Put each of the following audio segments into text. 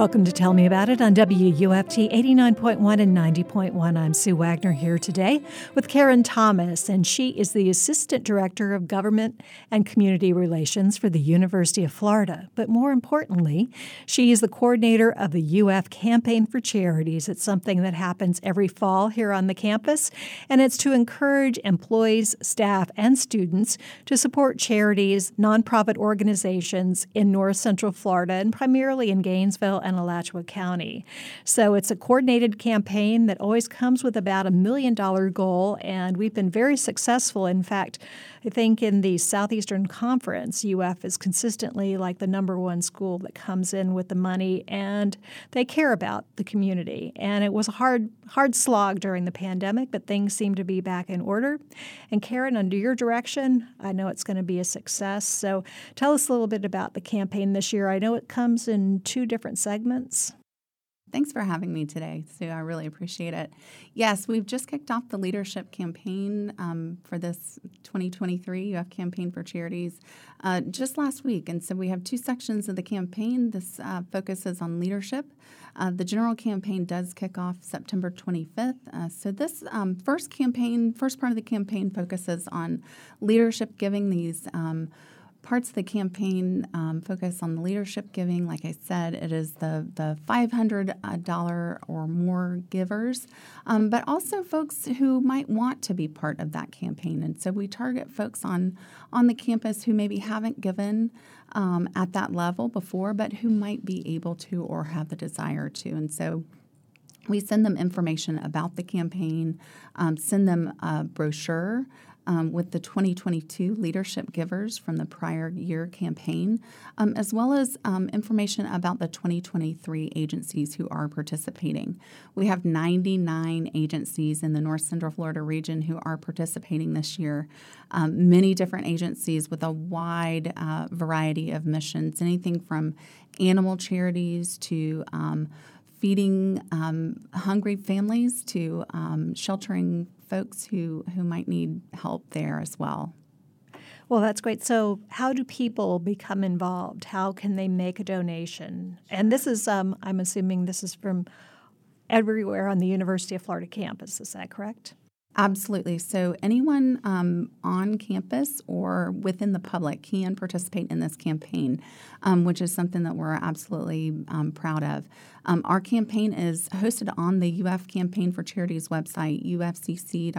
Welcome to Tell Me About It on WUFT 89.1 and 90.1. I'm Sue Wagner here today with Karen Thomas, and she is the Assistant Director of Government and Community Relations for the University of Florida. But more importantly, she is the coordinator of the UF Campaign for Charities. It's something that happens every fall here on the campus, and it's to encourage employees, staff, and students to support charities, nonprofit organizations in North Central Florida, and primarily in Gainesville and Alachua County. So it's a coordinated campaign that always comes with about a million dollar goal, and we've been very successful. In fact, I think in the Southeastern Conference, UF is consistently like the number one school that comes in with the money, and they care about the community. And it was a hard, hard slog during the pandemic, but things seem to be back in order. And Karen, under your direction, I know it's going to be a success. So tell us a little bit about the campaign this year. I know it comes in two different segments. Thanks for having me today, Sue. I really appreciate it. Yes, we've just kicked off the leadership campaign um, for this 2023 UF Campaign for Charities uh, just last week. And so we have two sections of the campaign. This uh, focuses on leadership. Uh, the general campaign does kick off September 25th. Uh, so this um, first campaign, first part of the campaign focuses on leadership giving these. Um, parts of the campaign um, focus on the leadership giving. Like I said, it is the the five hundred dollar or more givers, um, but also folks who might want to be part of that campaign. And so we target folks on on the campus who maybe haven't given. Um, at that level before, but who might be able to or have the desire to. And so we send them information about the campaign, um, send them a brochure um, with the 2022 leadership givers from the prior year campaign, um, as well as um, information about the 2023 agencies who are participating. We have 99 agencies in the North Central Florida region who are participating this year, um, many different agencies with a wide uh, variety of missions, anything from animal charities to um, feeding um, hungry families to um, sheltering folks who, who might need help there as well. Well, that's great. So, how do people become involved? How can they make a donation? And this is, um, I'm assuming this is from everywhere on the University of Florida campus. Is that correct? Absolutely. So, anyone um, on campus or within the public can participate in this campaign, um, which is something that we're absolutely um, proud of. Um, our campaign is hosted on the UF Campaign for Charities website, ufcc.ufl.edu.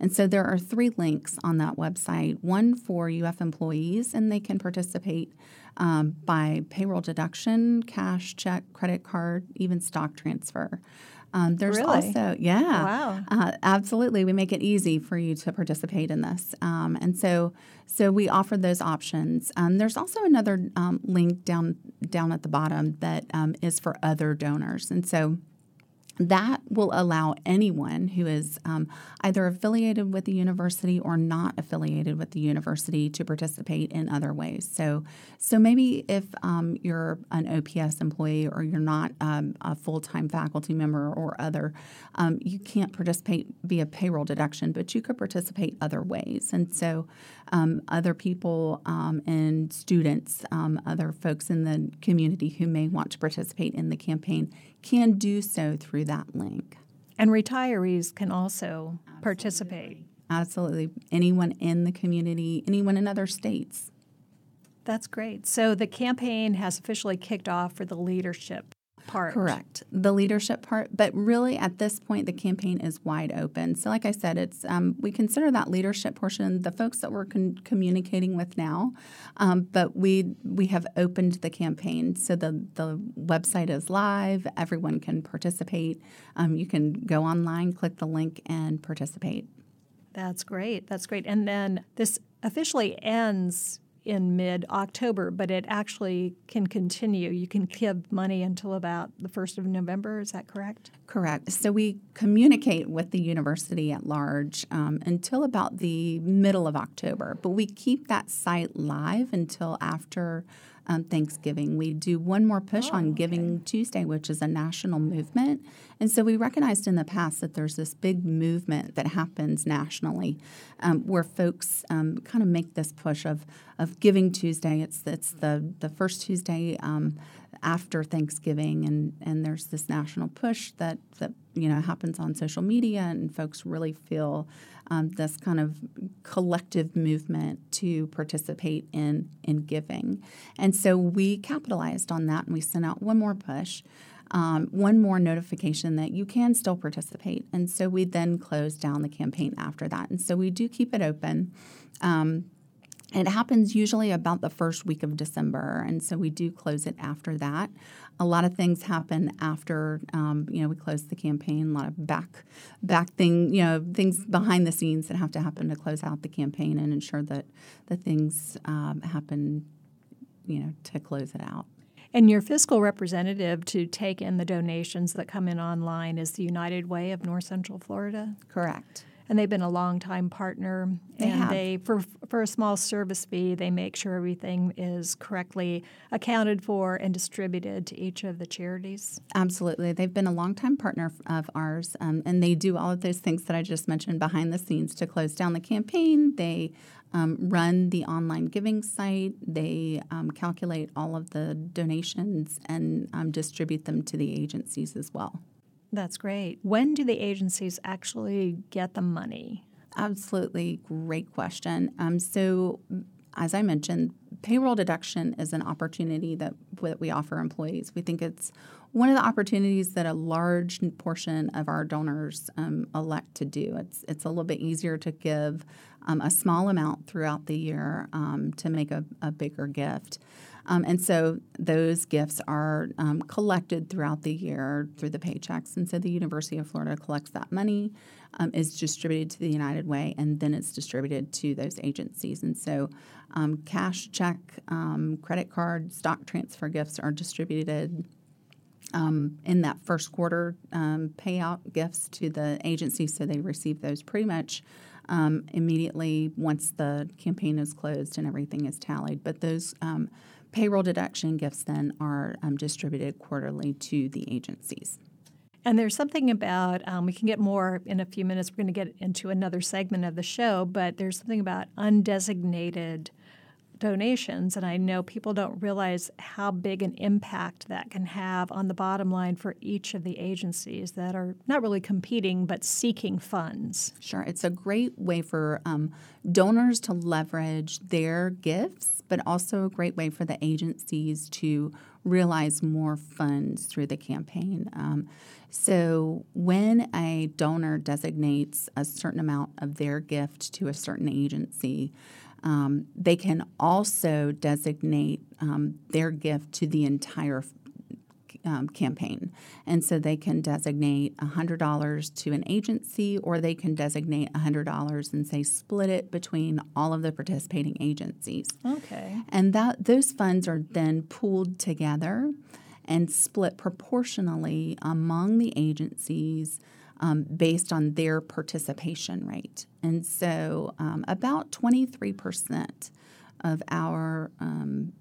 And so, there are three links on that website one for UF employees, and they can participate um, by payroll deduction, cash, check, credit card, even stock transfer. Um, there's really? also, yeah, wow, uh, absolutely. We make it easy for you to participate in this, um, and so so we offer those options. Um, there's also another um, link down down at the bottom that um, is for other donors, and so that will allow anyone who is um, either affiliated with the university or not affiliated with the university to participate in other ways. So, so maybe if um, you're an OPS employee or you're not um, a full time faculty member or other, um, you can't participate via payroll deduction, but you could participate other ways. And so, um, other people um, and students, other folks in the community who may want to participate in the campaign can do so through that link. And retirees can also Absolutely. participate. Absolutely. Anyone in the community, anyone in other states. That's great. So the campaign has officially kicked off for the leadership part. Correct. The leadership part, but really at this point, the campaign is wide open. So, like I said, it's um, we consider that leadership portion the folks that we're con- communicating with now, um, but we we have opened the campaign so the the website is live. Everyone can participate. Um, you can go online, click the link, and participate. That's great. That's great. And then this officially ends in mid October, but it actually can continue. You can give money until about the 1st of November. Is that correct? Correct. So we communicate with the university at large um, until about the middle of October, but we keep that site live until after um, Thanksgiving. We do one more push oh, on Giving okay. Tuesday, which is a national movement. And so we recognized in the past that there's this big movement that happens nationally um, where folks um, kind of make this push of, of Giving Tuesday. It's, it's the, the first Tuesday um, after Thanksgiving, and, and there's this national push that, that you know happens on social media, and folks really feel um, this kind of collective movement to participate in in giving, and so we capitalized on that, and we sent out one more push. Um, one more notification that you can still participate. And so we then closed down the campaign after that. And so we do keep it open. Um, it happens usually about the first week of December, and so we do close it after that. A lot of things happen after um, you know we close the campaign. A lot of back back thing you know things behind the scenes that have to happen to close out the campaign and ensure that the things um, happen you know to close it out. And your fiscal representative to take in the donations that come in online is the United Way of North Central Florida. Correct and they've been a longtime partner. They and have. they for for a small service fee, they make sure everything is correctly accounted for and distributed to each of the charities. Absolutely, they've been a longtime partner of ours, um, and they do all of those things that I just mentioned behind the scenes to close down the campaign. They um, run the online giving site. They um, calculate all of the donations and um, distribute them to the agencies as well. That's great. When do the agencies actually get the money? Absolutely great question. Um, so, as I mentioned, payroll deduction is an opportunity that, that we offer employees. We think it's one of the opportunities that a large portion of our donors um, elect to do. It's it's a little bit easier to give um, a small amount throughout the year um, to make a, a bigger gift. Um, and so those gifts are um, collected throughout the year through the paychecks. And so the University of Florida collects that money, um, is distributed to the United Way, and then it's distributed to those agencies. And so um, cash, check, um, credit card, stock transfer gifts are distributed. Um, in that first quarter payout gifts to the agencies, so they receive those pretty much immediately once the campaign is closed and everything is tallied. But those Payroll deduction gifts then are um, distributed quarterly to the agencies. And there's something about, um, we can get more in a few minutes. We're going to get into another segment of the show, but there's something about undesignated donations. And I know people don't realize how big an impact that can have on the bottom line for each of the agencies that are not really competing but seeking funds. Sure. It's a great way for um, donors to leverage their gifts, but also a great way for the agencies to realize more funds through the campaign. Um, so, when a donor designates a certain amount of their gift to a certain agency, um, they can also designate um, their gift to the entire um, campaign. And so they can designate $100 to an agency or they can designate $100 and say split it between all of the participating agencies. Okay. And that those funds are then pooled together and split proportionally among the agencies um, based on their participation rate. And so um, about 23% of our um,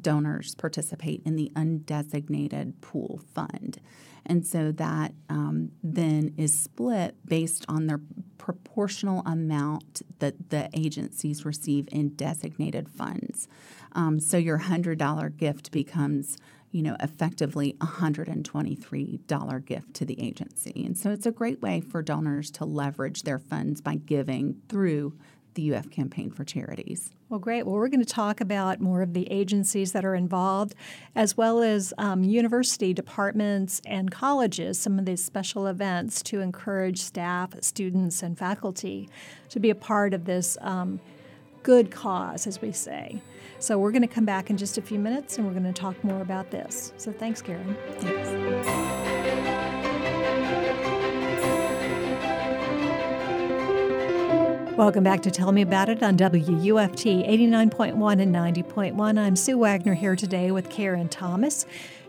donors participate in the undesignated pool fund. And so that um, then is split based on their proportional amount that the agencies receive in designated funds. Um, so your $100 gift becomes you know, effectively $123 gift to the agency. And so it's a great way for donors to leverage their funds by giving through the UF Campaign for Charities. Well, great. Well, we're going to talk about more of the agencies that are involved, as well as um, university departments and colleges, some of these special events to encourage staff, students, and faculty to be a part of this um, good cause, as we say. So we're going to come back in just a few minutes and we're going to talk more about this. So thanks, Karen. Thanks. Welcome back to Tell Me About It on WUFT 89.1 and 90.1. I'm Sue Wagner here today with Karen Thomas.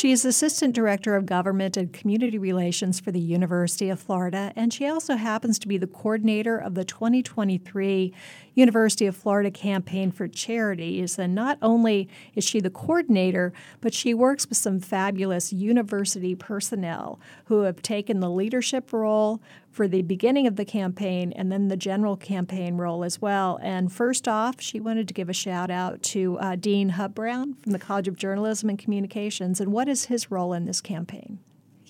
She is Assistant Director of Government and Community Relations for the University of Florida, and she also happens to be the coordinator of the 2023 University of Florida Campaign for Charities. And not only is she the coordinator, but she works with some fabulous university personnel who have taken the leadership role for the beginning of the campaign and then the general campaign role as well. And first off, she wanted to give a shout out to uh, Dean Hub Brown from the College of Journalism and Communications. And what is his role in this campaign?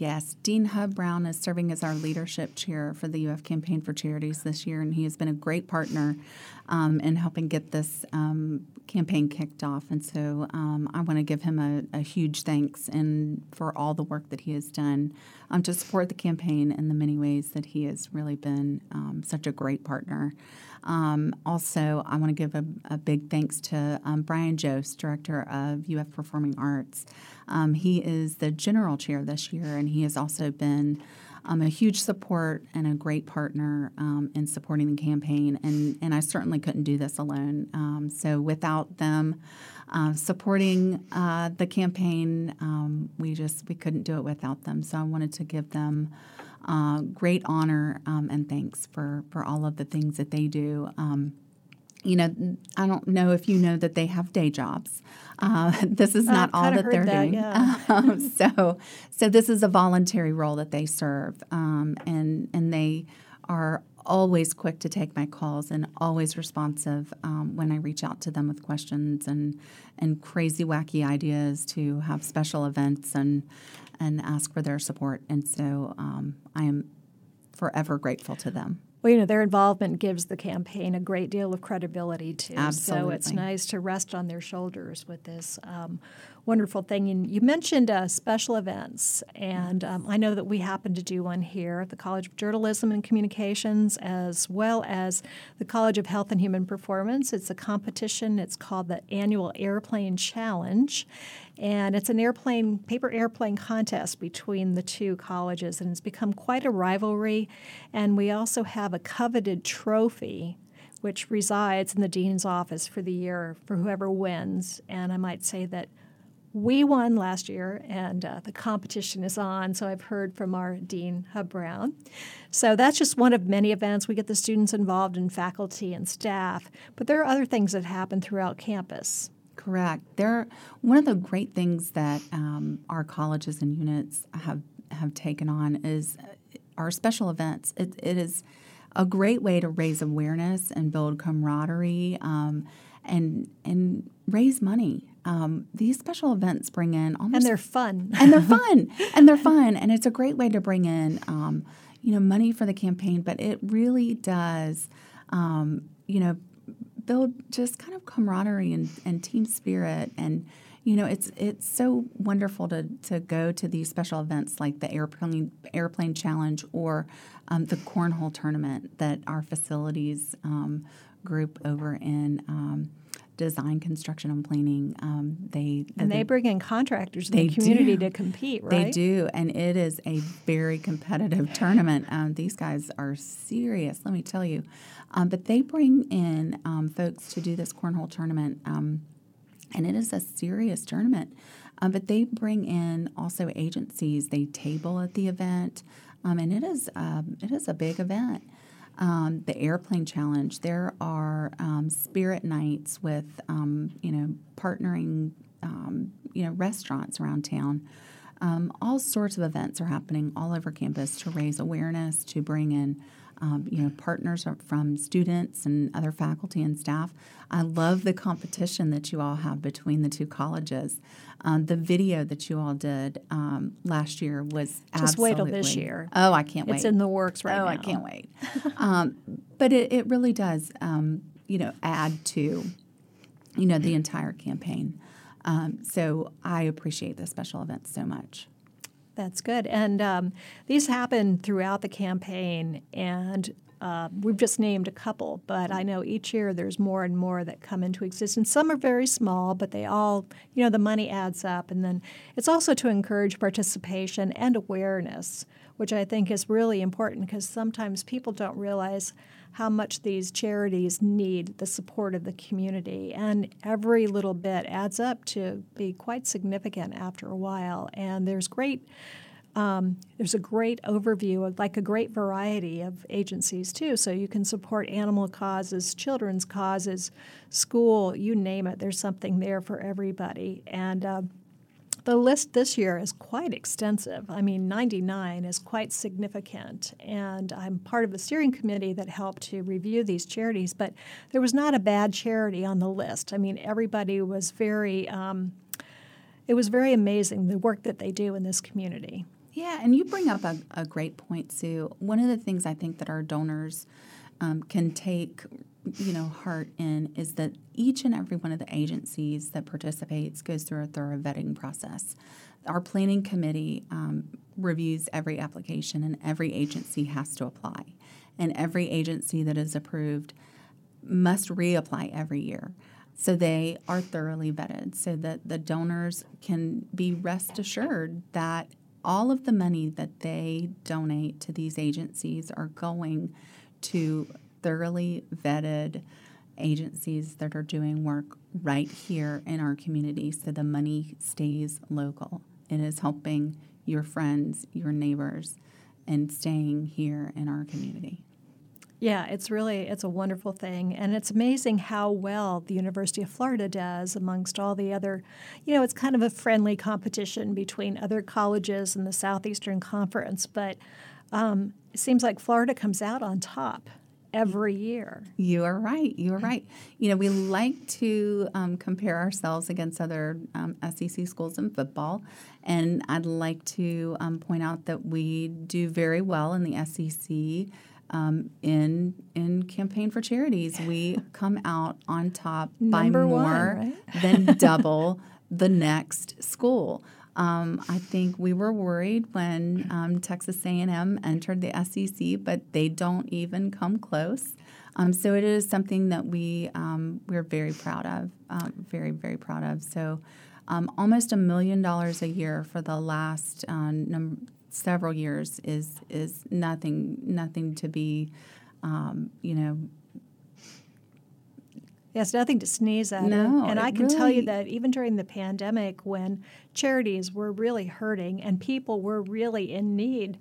Yes, Dean Hub Brown is serving as our leadership chair for the UF Campaign for Charities this year, and he has been a great partner um, in helping get this um, campaign kicked off. And so um, I want to give him a, a, huge thanks and for all the work that he has done um, to support the campaign in the many ways that he has really been um, such a great partner. Um, also, I want to give a, a, big thanks to um, Brian Jost, director of UF Performing Arts. Um, he is the general chair this year, and he has also been um, a huge support and a great partner um, in supporting the campaign. And, and I certainly couldn't do this alone. Um, so without them uh, supporting uh, the campaign, we just we couldn't do it without them. So I wanted to give them uh, great honor um, and thanks for, for all of the things that they do. Um, you know, I don't know if you know that they have day jobs. Uh, this is not all that they're that, doing. Yeah. um, so, so this is a voluntary role that they serve, um, and and they are always quick to take my calls and always responsive um, when I reach out to them with questions and and crazy wacky ideas to have special events and and ask for their support. And so um, I am forever grateful to them. Well, you know, their involvement gives the campaign a great deal of credibility too. Absolutely. So it's nice to rest on their shoulders with this um, wonderful thing. And you mentioned uh, special events, and um, I know that we happen to do one here at the College of Journalism and Communications, as well as the College of Health and Human Performance. It's a competition. It's called the Annual Airplane Challenge, and it's an airplane paper airplane contest between the two colleges and it's become quite a rivalry and we also have a coveted trophy which resides in the dean's office for the year for whoever wins and i might say that we won last year and uh, the competition is on so i've heard from our dean hub brown so that's just one of many events we get the students involved and faculty and staff but there are other things that happen throughout campus Correct. There, are, one of the great things that um, our colleges and units have have taken on is uh, our special events. It, it is a great way to raise awareness and build camaraderie um, and and raise money. Um, these special events bring in almost and they're fun. And they're fun. And they're fun. And it's a great way to bring in um, you know money for the campaign. But it really does um, you know build just kind of camaraderie and, and team spirit. And you know it's it's so wonderful to to go to these special events like the airplane airplane challenge or um, the cornhole tournament that our facilities um, group over in um, design, construction, and planning. Um, they and they, bring in contractors in the community do. to compete, right? They do, and it is a very competitive tournament. Um, these guys are serious, let me tell you. Um, but they bring in um, folks to do this cornhole tournament, um, and it is a serious tournament. Um, but they bring in also agencies. They table at the event, and it is it is a big event um, the airplane challenge. There are um, spirit nights with um, you know partnering um, you know restaurants around town. Um, all sorts of events are happening all over campus to raise awareness, to bring in um, you know, partners from students and other faculty and staff. I love the competition that you all have between the two colleges. Um, the video that you all did um, last year was absolutely. just wait till this year. Oh, I can't wait! It's in the works right oh, now. I can't wait. Um, but it, it, really does, um, you know, add to, you know, the entire campaign. Um, so I appreciate the special events so much. That's good. And um, these happen throughout the campaign. And Uh, we've just named a couple, but I know each year there's more and more that come into existence. Some are very small, but they all, you know, the money adds up. And then it's also to encourage participation and awareness, which I think is really important because sometimes people don't realize how much these charities need the support of the community. And every little bit adds up to be quite significant after a while. And there's great. Um, there's a great overview of like a great variety of agencies too. So you can support animal causes, children's causes, school, you name it. There's something there for everybody. And uh, the list this year is quite extensive. I mean, 99 is quite significant. And I'm part of the steering committee that helped to review these charities, but there was not a bad charity on the list. I mean, everybody was very, um, it was very amazing the work that they do in this community. Yeah, and you bring up a, a great point, Sue. One of the things I think that our donors um, can take you know heart in is that each and every one of the agencies that participates goes through a thorough vetting process. Our planning committee um, reviews every application and every agency has to apply. And every agency that is approved must reapply every year. So they are thoroughly vetted so that the donors can be rest assured that all of the money that they donate to these agencies are going to thoroughly vetted agencies that are doing work right here in our community so the money stays local. It is helping your friends, your neighbors, and staying here in our community. Yeah, it's really it's a wonderful thing, and it's amazing how well the University of Florida does amongst all the other. You know, it's kind of a friendly competition between other colleges in the Southeastern Conference, but um, it seems like Florida comes out on top every year. You are right. You are right. You know, we like to um, compare ourselves against other um, SEC schools in football. And I'd like to um, point out that we do very well in the SEC. Um, in in campaign for charities, we come out on top Number by more one, right? than double the next school. Um, I think we were worried when um, Texas A&M entered the SEC, but they don't even come close. Um, so it is something that we um, we're very proud of, um, very very proud of. So um, almost a million dollars a year for the last uh, num- several years is is nothing nothing to be um, you know Yes, nothing to sneeze at. No, and, and I can really, tell you that even during the pandemic, when charities were really hurting and people were really in need,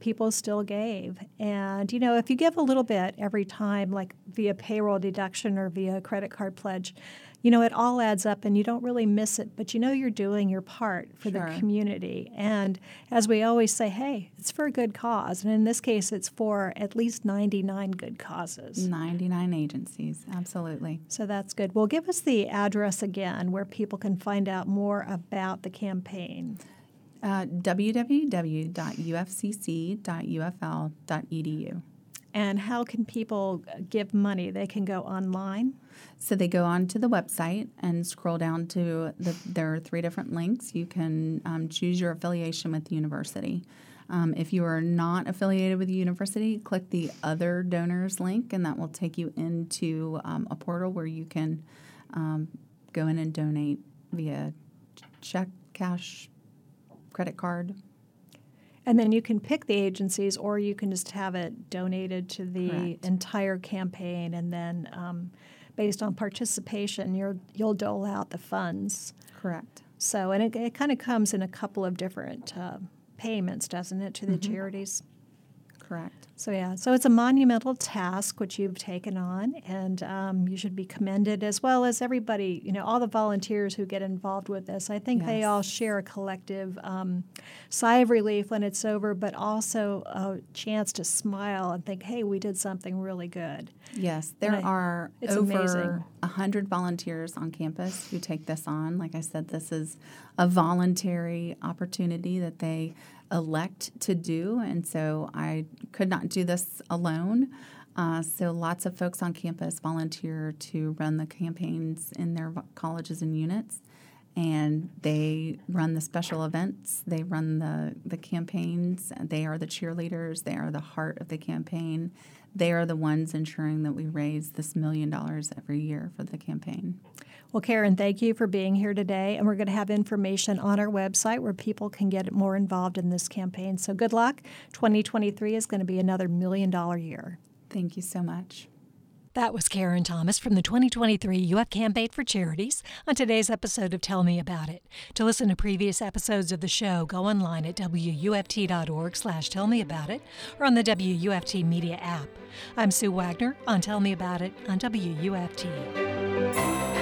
people still gave. And, you know, if you give a little bit every time, like via payroll deduction or via credit card pledge, you know, it all adds up and you don't really miss it, but you know you're doing your part for sure. the community. And as we always say, hey, it's for a good cause. And in this case, it's for at least 99 good causes. 99 agencies, absolutely. So that's good. Well, give us the address again where people can find out more about the campaign. Uh, www.ufcc.ufl.edu. And how can people give money? They can go online? So they go on to the website and scroll down to the, there are three different links. You can um, choose your affiliation with the university. Um, if you are not affiliated with the university, click the other donors link, and that will take you into um, a portal where you can um, go in and donate via check, cash, credit card. And then you can pick the agencies, or you can just have it donated to the Correct. entire campaign, and then um, based on participation, you'll you'll dole out the funds. Correct. So, and it, it kind of comes in a couple of different uh, payments, doesn't it, to the Mm-hmm. charities? Correct. So yeah, so it's a monumental task which you've taken on, and um, you should be commended as well as everybody. You know, all the volunteers who get involved with this. I think they all share a collective um, sigh of relief when it's over, but also a chance to smile and think, "Hey, we did something really good." Yes, there I- are it's amazing. over a hundred volunteers on campus who take this on. Like I said, this is a voluntary opportunity that they elect to do, and so I could not do this alone. Uh, so lots of folks on campus volunteer to run the campaigns in their colleges and units, and they run the special events. They run the the campaigns. They are the cheerleaders. They are the heart of the campaign. they are the ones ensuring that we raise this million dollars every year for the campaign. Well, Karen, thank you for being here today. And we're going to have information on our website where people can get more involved in this campaign. So good luck. 2023 is going to be another million dollar year. Thank you so much. That was Karen Thomas from the 2023 UF Campaign for Charities on today's episode of Tell Me About It. To listen to previous episodes of the show, go online at wuft.org slash tell me about it or on the WUFT media app. I'm Sue Wagner on Tell Me About It on WUFT.